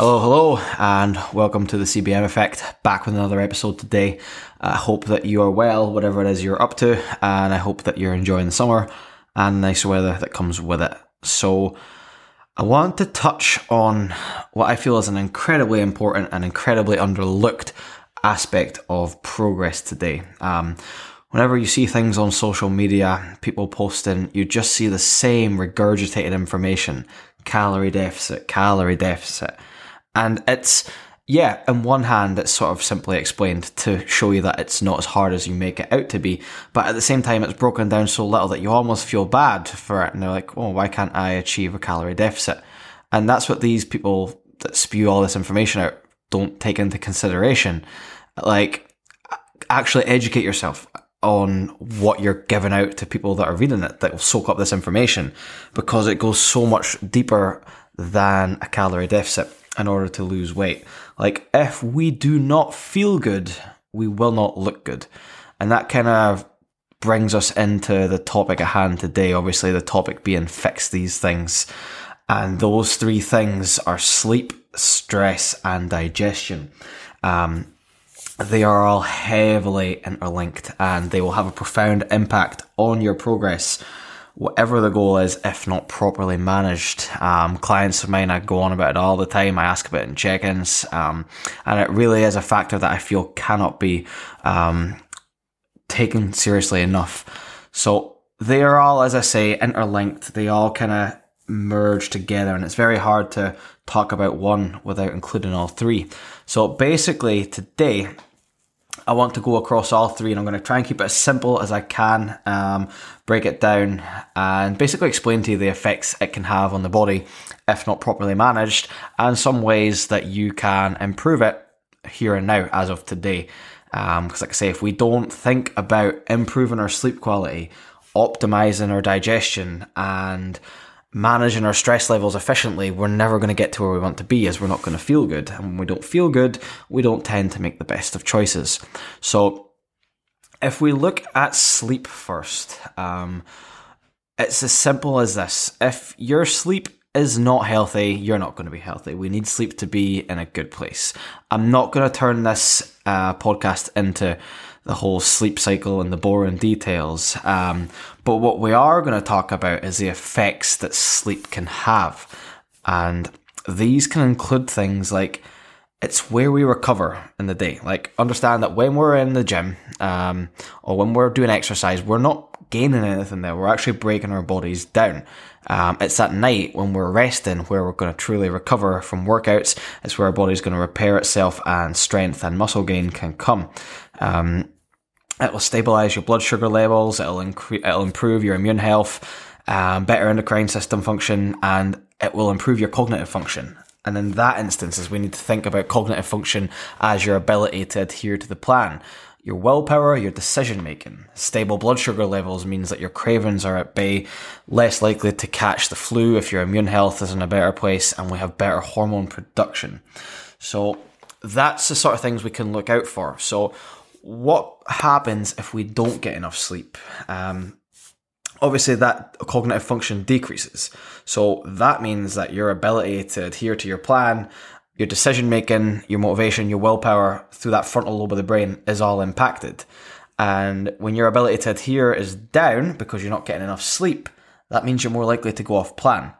Hello, hello, and welcome to the CBM Effect. Back with another episode today. I hope that you are well, whatever it is you're up to, and I hope that you're enjoying the summer and nice weather that comes with it. So, I want to touch on what I feel is an incredibly important and incredibly underlooked aspect of progress today. Um, whenever you see things on social media, people posting, you just see the same regurgitated information calorie deficit, calorie deficit. And it's, yeah, on one hand, it's sort of simply explained to show you that it's not as hard as you make it out to be. But at the same time, it's broken down so little that you almost feel bad for it. And they're like, oh, why can't I achieve a calorie deficit? And that's what these people that spew all this information out don't take into consideration. Like, actually educate yourself on what you're giving out to people that are reading it that will soak up this information because it goes so much deeper than a calorie deficit in order to lose weight. Like, if we do not feel good, we will not look good. And that kind of brings us into the topic at hand today. Obviously, the topic being fix these things. And those three things are sleep, stress, and digestion. Um, they are all heavily interlinked and they will have a profound impact on your progress whatever the goal is, if not properly managed. Um, clients of mine, I go on about it all the time. I ask about it in check-ins, um, and it really is a factor that I feel cannot be um, taken seriously enough. So they are all, as I say, interlinked. They all kind of merge together, and it's very hard to talk about one without including all three. So basically, today I want to go across all three and I'm going to try and keep it as simple as I can, um, break it down and basically explain to you the effects it can have on the body if not properly managed and some ways that you can improve it here and now as of today. Because, um, like I say, if we don't think about improving our sleep quality, optimizing our digestion, and managing our stress levels efficiently, we're never going to get to where we want to be as we're not going to feel good. And when we don't feel good, we don't tend to make the best of choices. So if we look at sleep first, um, it's as simple as this. If your sleep is not healthy, you're not going to be healthy. We need sleep to be in a good place. I'm not going to turn this uh, podcast into the whole sleep cycle and the boring details. Um, but what we are going to talk about is the effects that sleep can have. And these can include things like it's where we recover in the day. Like, understand that when we're in the gym um, or when we're doing exercise, we're not gaining anything there. We're actually breaking our bodies down. Um, it's at night when we're resting where we're going to truly recover from workouts. It's where our body's going to repair itself and strength and muscle gain can come. Um, it will stabilize your blood sugar levels. It'll, incre- it'll improve your immune health, um, better endocrine system function, and it will improve your cognitive function. And in that instance, is we need to think about cognitive function as your ability to adhere to the plan. Your willpower, your decision making. Stable blood sugar levels means that your cravings are at bay, less likely to catch the flu if your immune health is in a better place, and we have better hormone production. So that's the sort of things we can look out for. So what happens if we don't get enough sleep? Um, obviously, that cognitive function decreases. So that means that your ability to adhere to your plan, your decision making, your motivation, your willpower through that frontal lobe of the brain is all impacted. And when your ability to adhere is down because you're not getting enough sleep, that means you're more likely to go off plan.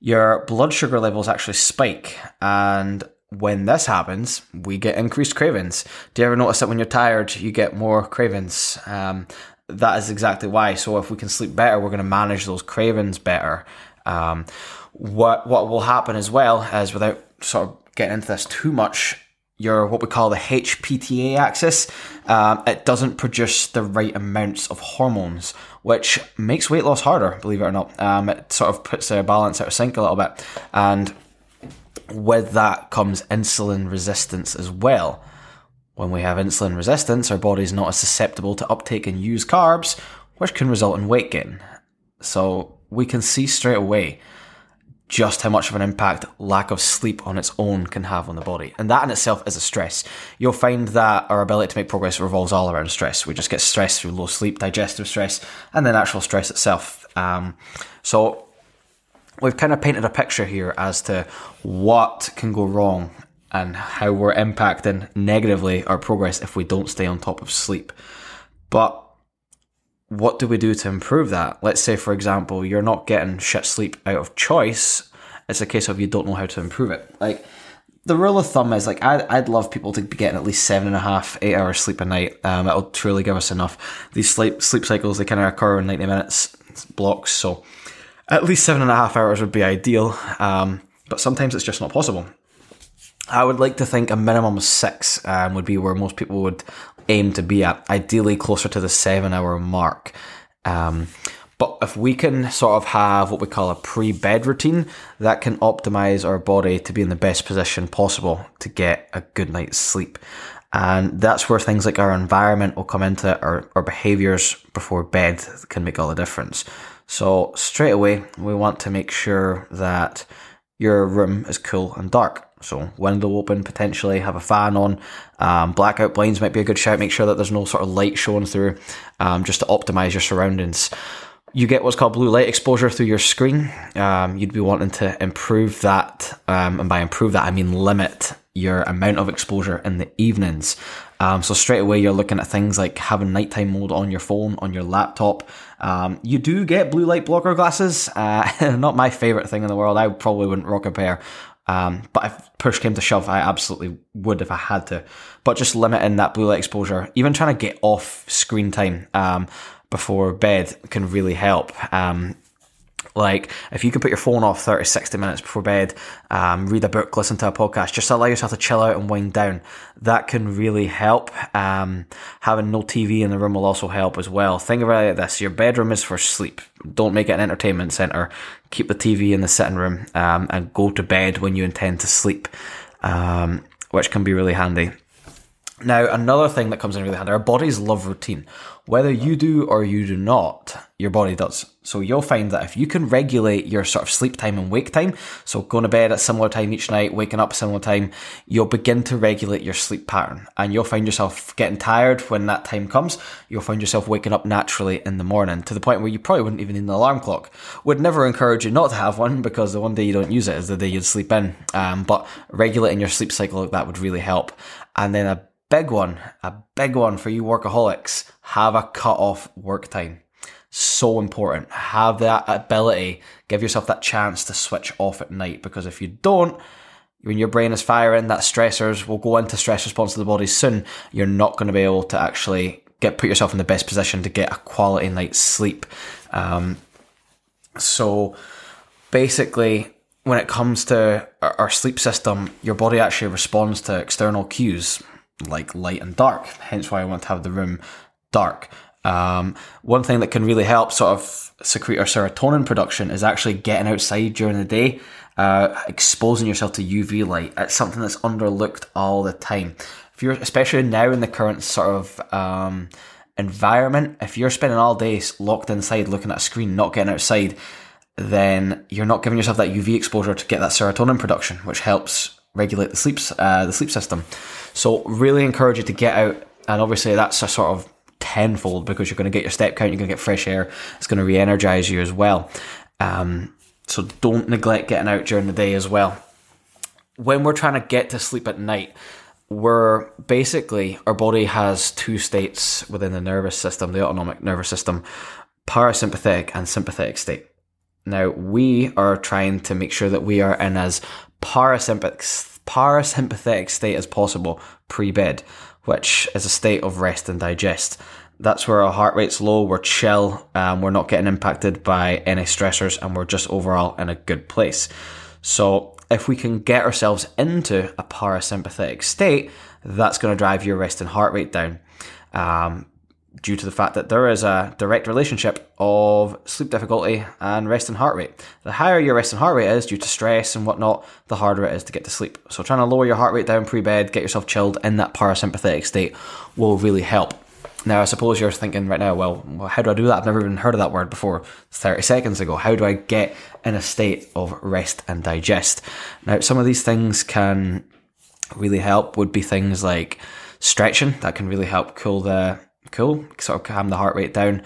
Your blood sugar levels actually spike, and when this happens, we get increased cravings. Do you ever notice that when you're tired, you get more cravings? Um, that is exactly why. So if we can sleep better, we're going to manage those cravings better. Um, what what will happen as well is without sort of getting into this too much, your what we call the HPTA axis, um, it doesn't produce the right amounts of hormones, which makes weight loss harder. Believe it or not, um, it sort of puts the balance out of sync a little bit, and with that comes insulin resistance as well. When we have insulin resistance, our body's not as susceptible to uptake and use carbs, which can result in weight gain. So we can see straight away just how much of an impact lack of sleep on its own can have on the body. And that in itself is a stress. You'll find that our ability to make progress revolves all around stress. We just get stressed through low sleep, digestive stress, and then actual stress itself. Um, so we've kind of painted a picture here as to what can go wrong and how we're impacting negatively our progress if we don't stay on top of sleep. But what do we do to improve that? Let's say, for example, you're not getting shit sleep out of choice. It's a case of you don't know how to improve it. Like, the rule of thumb is like I'd, I'd love people to be getting at least seven and a half, eight hours sleep a night. Um, it'll truly give us enough. These sleep sleep cycles they kind of occur in ninety minutes blocks, so at least seven and a half hours would be ideal. Um, but sometimes it's just not possible. I would like to think a minimum of six um, would be where most people would aim to be at, ideally closer to the seven hour mark. Um, but if we can sort of have what we call a pre bed routine, that can optimize our body to be in the best position possible to get a good night's sleep. And that's where things like our environment will come into it, our, our behaviors before bed can make all the difference. So, straight away, we want to make sure that your room is cool and dark. So window open, potentially have a fan on. Um, blackout blinds might be a good shout. Make sure that there's no sort of light showing through, um, just to optimize your surroundings. You get what's called blue light exposure through your screen. Um, you'd be wanting to improve that, um, and by improve that I mean limit your amount of exposure in the evenings. Um, so straight away you're looking at things like having nighttime mode on your phone, on your laptop. Um, you do get blue light blocker glasses. Uh, not my favorite thing in the world. I probably wouldn't rock a pair. Um, but if push came to shove, I absolutely would if I had to. But just limiting that blue light exposure, even trying to get off screen time um, before bed can really help. Um, like if you can put your phone off 30, 60 minutes before bed, um, read a book, listen to a podcast, just allow yourself to chill out and wind down. That can really help. Um, having no TV in the room will also help as well. Think about it like this: your bedroom is for sleep. Don't make it an entertainment center. Keep the TV in the sitting room um, and go to bed when you intend to sleep, um, which can be really handy. Now, another thing that comes in really handy, our bodies love routine. Whether you do or you do not, your body does. So you'll find that if you can regulate your sort of sleep time and wake time, so going to bed at a similar time each night, waking up a similar time, you'll begin to regulate your sleep pattern and you'll find yourself getting tired when that time comes. You'll find yourself waking up naturally in the morning to the point where you probably wouldn't even need an alarm clock. Would never encourage you not to have one because the one day you don't use it is the day you'd sleep in. Um, but regulating your sleep cycle like that would really help. And then a big one, a big one for you workaholics, have a cut off work time. So important. Have that ability, give yourself that chance to switch off at night because if you don't, when your brain is firing, that stressors will go into stress response to the body soon. You're not going to be able to actually get put yourself in the best position to get a quality night's sleep. Um, so basically, when it comes to our sleep system, your body actually responds to external cues like light and dark. Hence why I want to have the room dark. Um, one thing that can really help sort of secrete our serotonin production is actually getting outside during the day, uh, exposing yourself to UV light. It's something that's underlooked all the time. If you're, especially now in the current sort of um, environment, if you're spending all day locked inside looking at a screen, not getting outside, then you're not giving yourself that UV exposure to get that serotonin production, which helps regulate the sleep uh, the sleep system. So really encourage you to get out, and obviously that's a sort of tenfold because you're going to get your step count, you're going to get fresh air, it's going to re-energize you as well. Um, so don't neglect getting out during the day as well. When we're trying to get to sleep at night, we're basically our body has two states within the nervous system, the autonomic nervous system, parasympathetic and sympathetic state. Now we are trying to make sure that we are in as parasympathetic parasympathetic state as possible pre bed, which is a state of rest and digest. That's where our heart rate's low, we're chill, um, we're not getting impacted by any stressors, and we're just overall in a good place. So, if we can get ourselves into a parasympathetic state, that's going to drive your resting heart rate down. Um, due to the fact that there is a direct relationship of sleep difficulty and resting heart rate. The higher your resting heart rate is due to stress and whatnot, the harder it is to get to sleep. So trying to lower your heart rate down pre-bed, get yourself chilled in that parasympathetic state will really help. Now, I suppose you're thinking right now, well, how do I do that? I've never even heard of that word before 30 seconds ago. How do I get in a state of rest and digest? Now, some of these things can really help, would be things like stretching. That can really help cool the cool, sort of calm the heart rate down.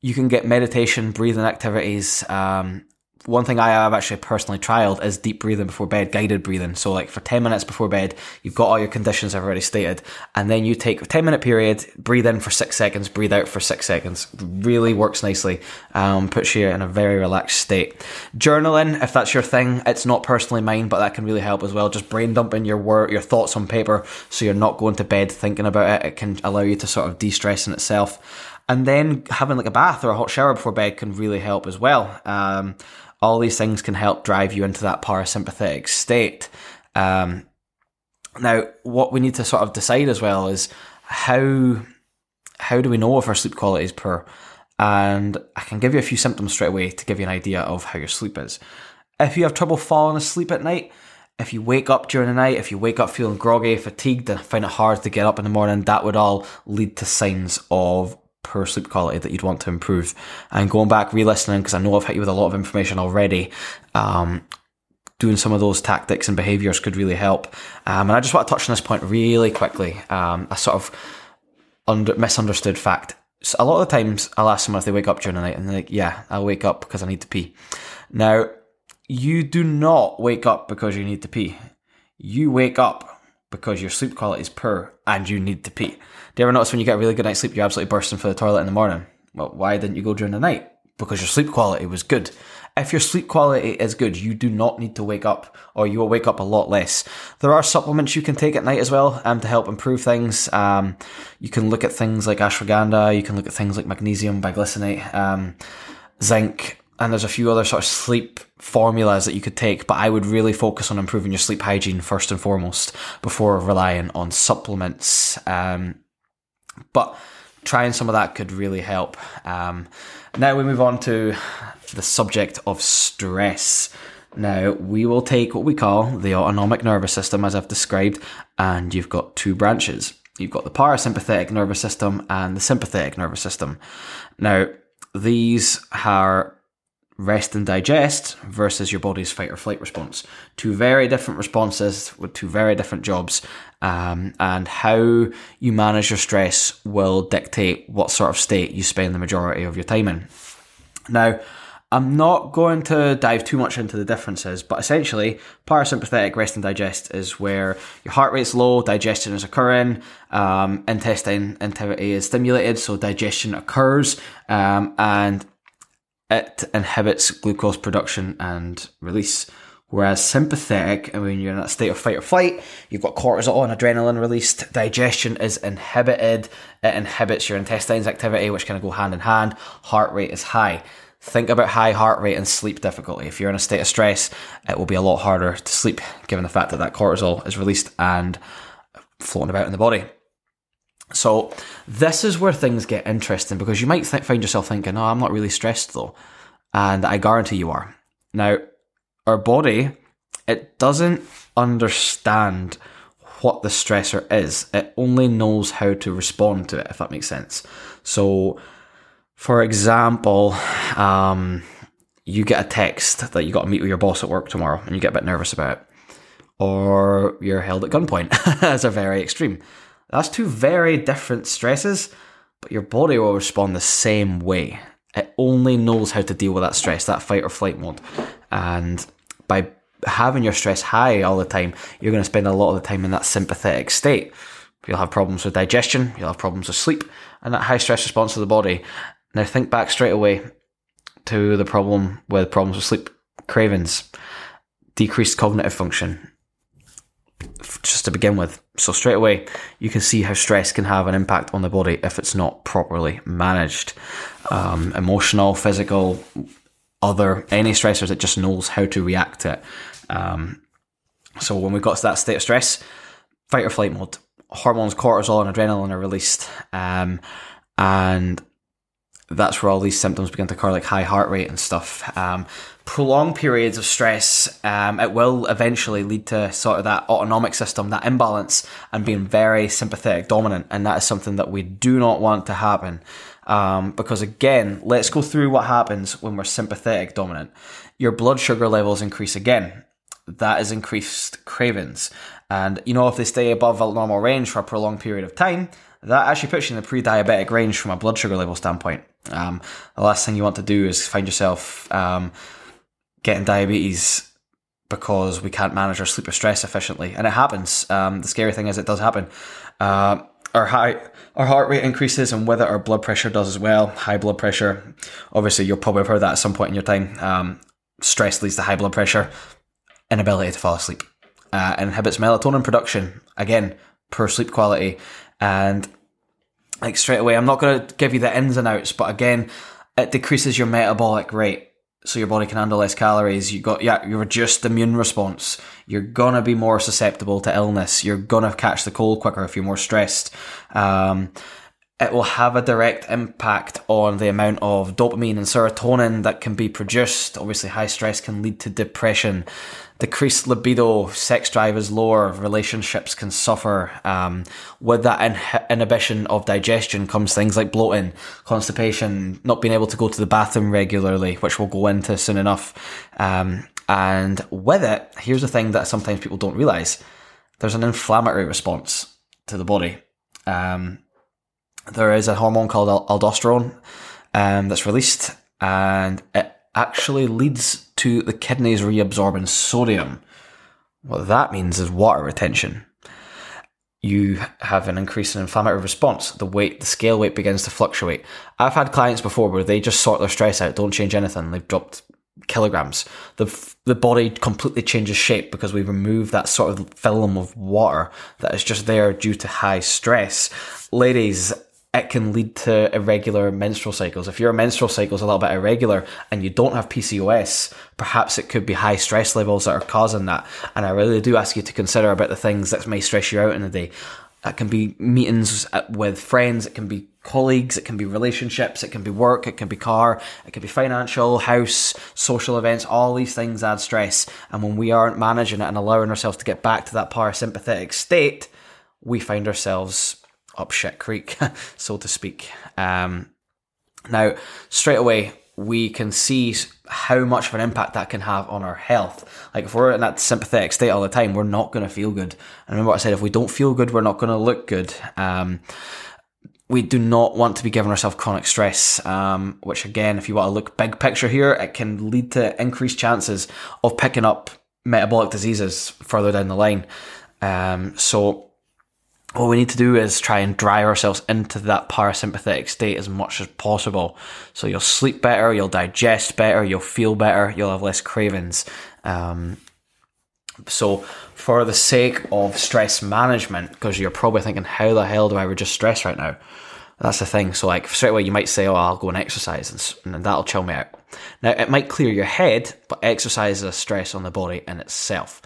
You can get meditation, breathing activities, um, one thing I have actually personally trialed is deep breathing before bed, guided breathing. So like for 10 minutes before bed, you've got all your conditions I've already stated, and then you take a 10 minute period, breathe in for six seconds, breathe out for six seconds. Really works nicely, um, puts you in a very relaxed state. Journaling, if that's your thing, it's not personally mine, but that can really help as well. Just brain dumping your your thoughts on paper, so you're not going to bed thinking about it. It can allow you to sort of de-stress in itself. And then having like a bath or a hot shower before bed can really help as well. Um, all these things can help drive you into that parasympathetic state. Um, now, what we need to sort of decide as well is how how do we know if our sleep quality is poor? And I can give you a few symptoms straight away to give you an idea of how your sleep is. If you have trouble falling asleep at night, if you wake up during the night, if you wake up feeling groggy, fatigued, and find it hard to get up in the morning, that would all lead to signs of poor sleep quality that you'd want to improve. And going back, re listening, because I know I've hit you with a lot of information already, um, doing some of those tactics and behaviors could really help. Um, and I just want to touch on this point really quickly. Um, a sort of under, misunderstood fact. So a lot of the times I'll ask someone if they wake up during the night and they're like, yeah, I'll wake up because I need to pee. Now, you do not wake up because you need to pee. You wake up because your sleep quality is poor and you need to pee. Do you ever notice when you get a really good night's sleep, you're absolutely bursting for the toilet in the morning? Well, why didn't you go during the night? Because your sleep quality was good. If your sleep quality is good, you do not need to wake up, or you will wake up a lot less. There are supplements you can take at night as well um, to help improve things. Um, you can look at things like ashwagandha, you can look at things like magnesium, biglycinate, um, zinc, and there's a few other sort of sleep formulas that you could take, but I would really focus on improving your sleep hygiene first and foremost before relying on supplements. Um, but trying some of that could really help. Um, now we move on to the subject of stress. Now we will take what we call the autonomic nervous system, as I've described, and you've got two branches. You've got the parasympathetic nervous system and the sympathetic nervous system. Now, these are rest and digest versus your body's fight or flight response. Two very different responses with two very different jobs. Um, and how you manage your stress will dictate what sort of state you spend the majority of your time in. Now, I'm not going to dive too much into the differences, but essentially, parasympathetic rest and digest is where your heart rate's low, digestion is occurring, um, intestine activity is stimulated, so digestion occurs, um, and it inhibits glucose production and release. Whereas sympathetic, I mean, you're in that state of fight or flight, you've got cortisol and adrenaline released, digestion is inhibited, it inhibits your intestines activity, which kind of go hand in hand, heart rate is high. Think about high heart rate and sleep difficulty. If you're in a state of stress, it will be a lot harder to sleep, given the fact that that cortisol is released and floating about in the body. So this is where things get interesting because you might th- find yourself thinking, "Oh, I'm not really stressed though," and I guarantee you are. Now, our body it doesn't understand what the stressor is. It only knows how to respond to it, if that makes sense. So, for example, um, you get a text that you got to meet with your boss at work tomorrow, and you get a bit nervous about it, or you're held at gunpoint. That's a very extreme. That's two very different stresses, but your body will respond the same way. It only knows how to deal with that stress, that fight or flight mode. And by having your stress high all the time, you're going to spend a lot of the time in that sympathetic state. You'll have problems with digestion, you'll have problems with sleep, and that high stress response of the body. Now, think back straight away to the problem with problems with sleep cravings, decreased cognitive function, just to begin with. So straight away, you can see how stress can have an impact on the body if it's not properly managed. Um, emotional, physical, other any stressors, it just knows how to react to it. Um, so when we got to that state of stress, fight or flight mode, hormones, cortisol and adrenaline are released, um, and that's where all these symptoms begin to occur, like high heart rate and stuff. Um, prolonged periods of stress, um, it will eventually lead to sort of that autonomic system, that imbalance, and being very sympathetic dominant. And that is something that we do not want to happen. Um, because again, let's go through what happens when we're sympathetic dominant. Your blood sugar levels increase again. That is increased cravings. And you know, if they stay above a normal range for a prolonged period of time, that actually puts you in the pre-diabetic range from a blood sugar level standpoint. Um, the last thing you want to do is find yourself um, getting diabetes because we can't manage our sleep or stress efficiently, and it happens. Um, the scary thing is, it does happen. Uh, our high, our heart rate increases, and whether our blood pressure does as well. High blood pressure, obviously, you'll probably have heard that at some point in your time. Um, stress leads to high blood pressure, inability to fall asleep, uh, inhibits melatonin production. Again, poor sleep quality, and like straight away, I'm not going to give you the ins and outs, but again, it decreases your metabolic rate so your body can handle less calories. You got yeah, you reduce the immune response. You're gonna be more susceptible to illness. You're gonna catch the cold quicker if you're more stressed. Um, it will have a direct impact on the amount of dopamine and serotonin that can be produced. Obviously, high stress can lead to depression, decreased libido, sex drive is lower, relationships can suffer. Um, with that in- inhibition of digestion comes things like bloating, constipation, not being able to go to the bathroom regularly, which we'll go into soon enough. Um, and with it, here's the thing that sometimes people don't realize there's an inflammatory response to the body. Um, there is a hormone called aldosterone um, that's released, and it actually leads to the kidneys reabsorbing sodium. What that means is water retention. You have an increase in inflammatory response. The weight, the scale weight begins to fluctuate. I've had clients before where they just sort their stress out, don't change anything. They've dropped kilograms. The the body completely changes shape because we remove that sort of film of water that is just there due to high stress. Ladies, it can lead to irregular menstrual cycles. If your menstrual cycle is a little bit irregular and you don't have PCOS, perhaps it could be high stress levels that are causing that. And I really do ask you to consider about the things that may stress you out in the day. That can be meetings with friends, it can be colleagues, it can be relationships, it can be work, it can be car, it can be financial, house, social events. All these things add stress. And when we aren't managing it and allowing ourselves to get back to that parasympathetic state, we find ourselves up creek, so to speak. Um, now, straight away, we can see how much of an impact that can have on our health. Like if we're in that sympathetic state all the time, we're not going to feel good. And remember what I said: if we don't feel good, we're not going to look good. Um, we do not want to be giving ourselves chronic stress, um, which again, if you want to look big picture here, it can lead to increased chances of picking up metabolic diseases further down the line. Um, so what we need to do is try and dry ourselves into that parasympathetic state as much as possible. So you'll sleep better, you'll digest better, you'll feel better, you'll have less cravings. Um, so, for the sake of stress management, because you're probably thinking, how the hell do I reduce stress right now? That's the thing. So, like, straight away, you might say, oh, I'll go and exercise, and, and that'll chill me out. Now, it might clear your head, but exercise is a stress on the body in itself.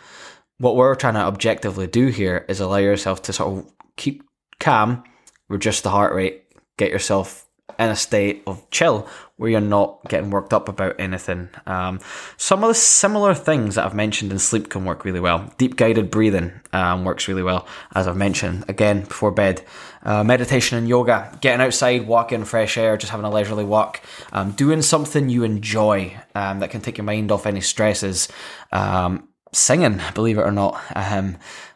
What we're trying to objectively do here is allow yourself to sort of keep calm, reduce the heart rate, get yourself in a state of chill where you're not getting worked up about anything. Um, some of the similar things that I've mentioned in sleep can work really well. Deep guided breathing um, works really well, as I've mentioned again before bed. Uh, meditation and yoga, getting outside, walking fresh air, just having a leisurely walk, um, doing something you enjoy um, that can take your mind off any stresses. Um, singing, believe it or not.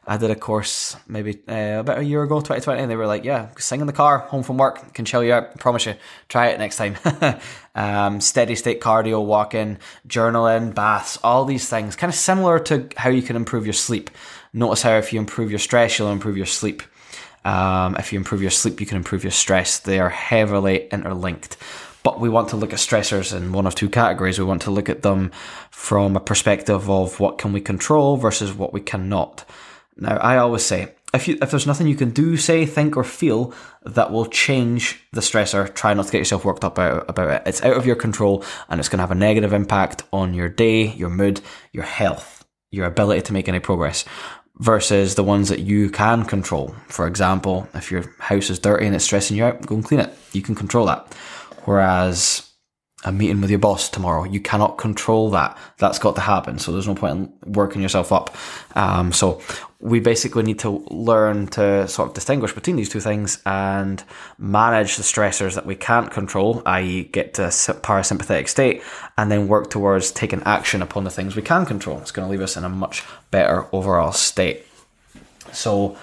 I did a course maybe uh, about a year ago, 2020, and they were like, "Yeah, sing in the car, home from work, can chill you out. I promise you. Try it next time." um, steady state cardio, walking, journaling, baths, all these things, kind of similar to how you can improve your sleep. Notice how if you improve your stress, you'll improve your sleep. Um, if you improve your sleep, you can improve your stress. They are heavily interlinked. But we want to look at stressors in one of two categories. We want to look at them from a perspective of what can we control versus what we cannot. Now, I always say, if you if there's nothing you can do, say, think, or feel that will change the stressor, try not to get yourself worked up about, about it. It's out of your control, and it's going to have a negative impact on your day, your mood, your health, your ability to make any progress. Versus the ones that you can control. For example, if your house is dirty and it's stressing you out, go and clean it. You can control that. Whereas a meeting with your boss tomorrow. You cannot control that. That's got to happen. So there's no point in working yourself up. Um, so we basically need to learn to sort of distinguish between these two things and manage the stressors that we can't control, i.e., get to a parasympathetic state, and then work towards taking action upon the things we can control. It's going to leave us in a much better overall state. So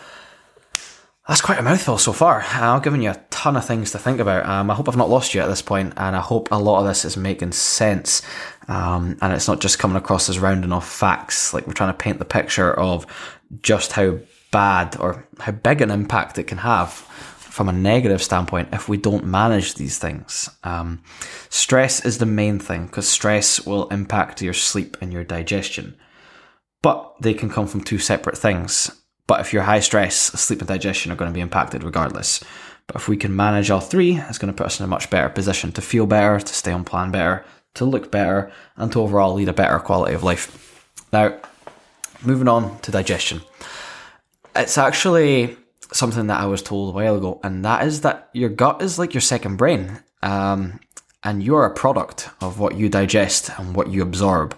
That's quite a mouthful so far. I've given you a ton of things to think about. Um, I hope I've not lost you at this point, and I hope a lot of this is making sense. Um, and it's not just coming across as rounding off facts. Like we're trying to paint the picture of just how bad or how big an impact it can have from a negative standpoint if we don't manage these things. Um, stress is the main thing because stress will impact your sleep and your digestion. But they can come from two separate things. But if you're high stress, sleep and digestion are going to be impacted regardless. But if we can manage all three, it's going to put us in a much better position to feel better, to stay on plan better, to look better, and to overall lead a better quality of life. Now, moving on to digestion. It's actually something that I was told a while ago, and that is that your gut is like your second brain. Um, and you're a product of what you digest and what you absorb.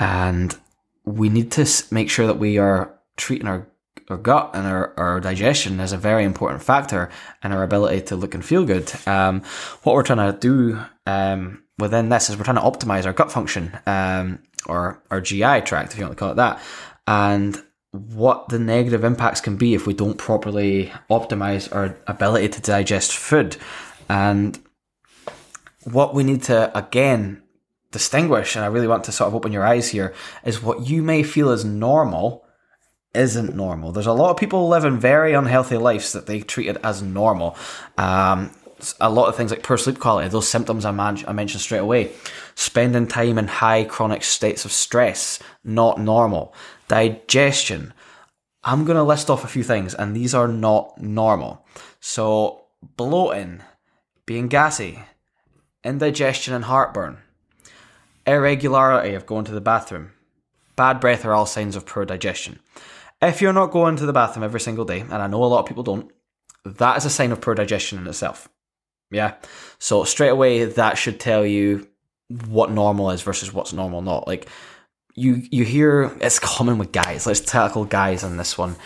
And we need to make sure that we are treating our our gut and our, our digestion is a very important factor in our ability to look and feel good. Um, what we're trying to do um, within this is we're trying to optimize our gut function um, or our GI tract, if you want to call it that, and what the negative impacts can be if we don't properly optimize our ability to digest food. And what we need to, again, distinguish, and I really want to sort of open your eyes here, is what you may feel as normal isn't normal. There's a lot of people living very unhealthy lives that they treat it as normal. Um, a lot of things like poor sleep quality, those symptoms I, man- I mentioned straight away. Spending time in high chronic states of stress, not normal. Digestion. I'm going to list off a few things, and these are not normal. So, bloating, being gassy, indigestion and heartburn, irregularity of going to the bathroom, bad breath are all signs of poor digestion. If you're not going to the bathroom every single day, and I know a lot of people don't, that is a sign of poor digestion in itself. Yeah. So straight away, that should tell you what normal is versus what's normal not. Like you, you hear it's common with guys. Let's tackle guys on this one.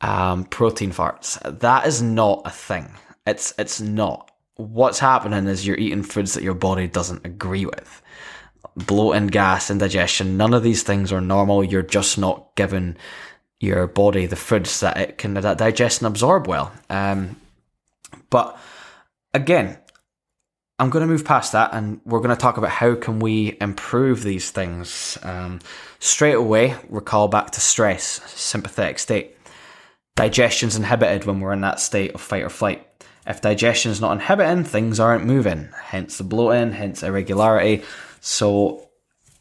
Um, protein farts. That is not a thing. It's it's not. What's happening is you're eating foods that your body doesn't agree with. Bloating, gas, indigestion. None of these things are normal. You're just not given your body the foods that it can digest and absorb well. Um, but again, I'm going to move past that, and we're going to talk about how can we improve these things. Um, straight away, recall back to stress, sympathetic state. Digestion's inhibited when we're in that state of fight or flight. If digestion is not inhibiting, things aren't moving. Hence the bloating, hence irregularity. So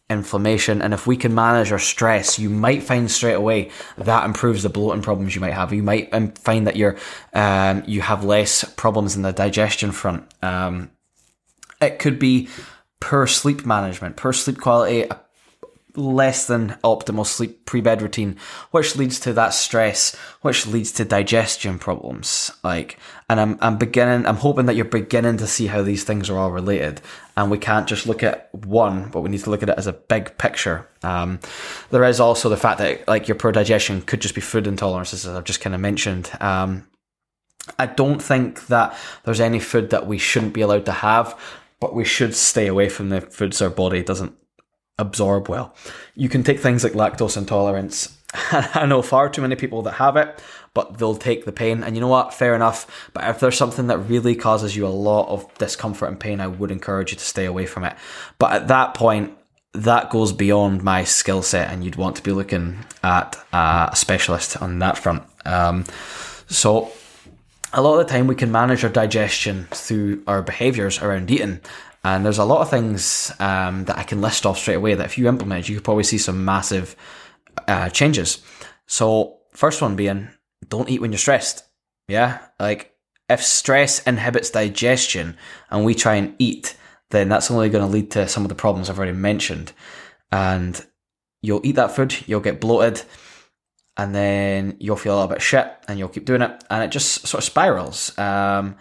inflammation. And if we can manage our stress, you might find straight away that improves the bloating problems you might have. You might um, find that you're, um, you have less problems in the digestion front. Um, it could be poor sleep management, poor sleep quality, less than optimal sleep pre-bed routine, which leads to that stress, which leads to digestion problems. Like, and I'm, I'm beginning, I'm hoping that you're beginning to see how these things are all related. And we can't just look at one, but we need to look at it as a big picture. Um, there is also the fact that like your poor digestion could just be food intolerances, as I've just kind of mentioned. Um, I don't think that there's any food that we shouldn't be allowed to have, but we should stay away from the foods our body doesn't absorb well. You can take things like lactose intolerance. I know far too many people that have it, but they'll take the pain. And you know what? Fair enough. But if there's something that really causes you a lot of discomfort and pain, I would encourage you to stay away from it. But at that point, that goes beyond my skill set, and you'd want to be looking at a specialist on that front. Um, so, a lot of the time, we can manage our digestion through our behaviors around eating. And there's a lot of things um, that I can list off straight away that if you implement, you could probably see some massive uh, changes. So, first one being don't eat when you're stressed. Yeah. Like, if stress inhibits digestion and we try and eat, then that's only going to lead to some of the problems I've already mentioned. And you'll eat that food, you'll get bloated, and then you'll feel a little bit shit and you'll keep doing it. And it just sort of spirals. Um,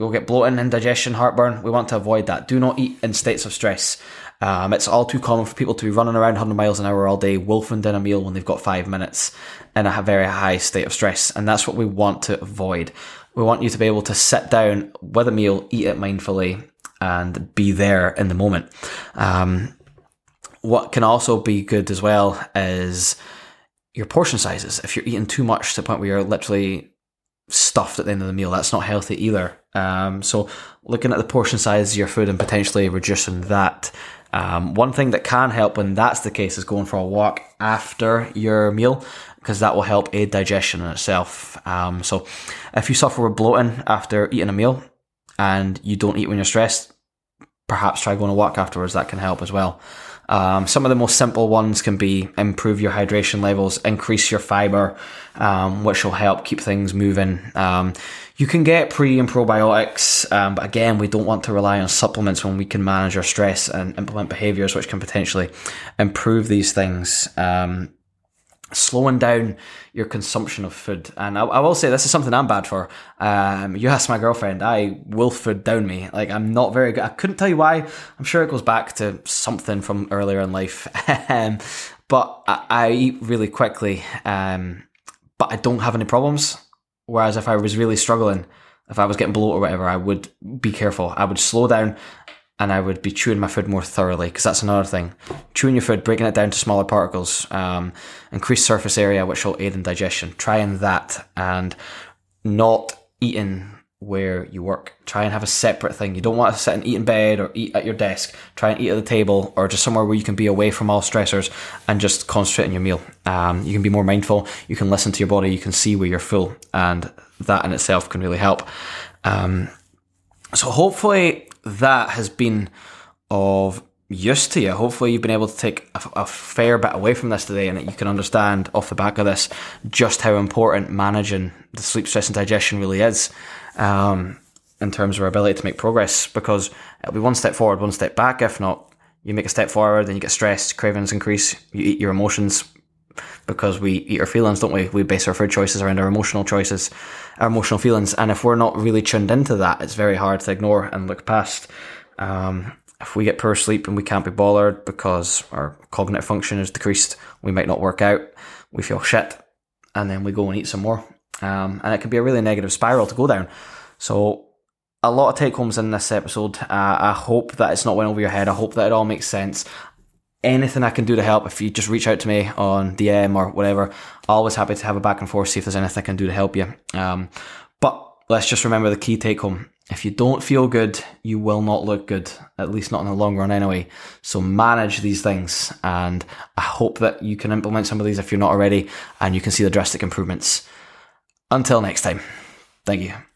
We'll get bloating, indigestion, heartburn. We want to avoid that. Do not eat in states of stress. Um, it's all too common for people to be running around 100 miles an hour all day, wolfing down a meal when they've got five minutes in a very high state of stress. And that's what we want to avoid. We want you to be able to sit down with a meal, eat it mindfully, and be there in the moment. Um, what can also be good as well is your portion sizes. If you're eating too much to the point where you're literally stuffed at the end of the meal. That's not healthy either. Um, so looking at the portion size of your food and potentially reducing that. Um, one thing that can help when that's the case is going for a walk after your meal because that will help aid digestion in itself. Um, so if you suffer with bloating after eating a meal and you don't eat when you're stressed, perhaps try going a walk afterwards. That can help as well. Um, some of the most simple ones can be improve your hydration levels, increase your fiber, um, which will help keep things moving. Um, you can get pre and probiotics, um, but again, we don't want to rely on supplements when we can manage our stress and implement behaviors which can potentially improve these things. Um, slowing down your consumption of food. And I, I, will say this is something I'm bad for. Um, you ask my girlfriend, I will food down me. Like I'm not very good. I couldn't tell you why. I'm sure it goes back to something from earlier in life. Um, but I, I, eat really quickly. Um, but I don't have any problems. Whereas if I was really struggling, if I was getting bloated or whatever, I would be careful. I would slow down and I would be chewing my food more thoroughly because that's another thing. Chewing your food, breaking it down to smaller particles, um, increase surface area, which will aid in digestion. Trying that and not eating where you work. Try and have a separate thing. You don't want to sit and eat in bed or eat at your desk. Try and eat at the table or just somewhere where you can be away from all stressors and just concentrate on your meal. Um, you can be more mindful. You can listen to your body. You can see where you're full, and that in itself can really help. Um, so hopefully that has been of use to you. Hopefully, you've been able to take a, a, fair bit away from this today, and that you can understand off the back of this just how important managing the sleep, stress, and digestion really is um, in terms of our ability to make progress. Because it'll be one step forward, one step back. If not, you make a step forward, then you get stressed, cravings increase, you eat your emotions. Because we eat our feelings, don't we? We base our food choices around our emotional choices, our emotional feelings. And if we're not really tuned into that, it's very hard to ignore and look past. Um, if we get poor sleep and we can't be bothered because our cognitive function is decreased, we might not work out, we feel shit, and then we go and eat some more. Um, and it can be a really negative spiral to go down. So, a lot of take homes in this episode. Uh, I hope that it's not went over your head. I hope that it all makes sense. Anything I can do to help, if you just reach out to me on DM or whatever, always happy to have a back and forth, see if there's anything I can do to help you. Um, but let's just remember the key take home if you don't feel good, you will not look good, at least not in the long run anyway. So manage these things. And I hope that you can implement some of these if you're not already and you can see the drastic improvements. Until next time, thank you.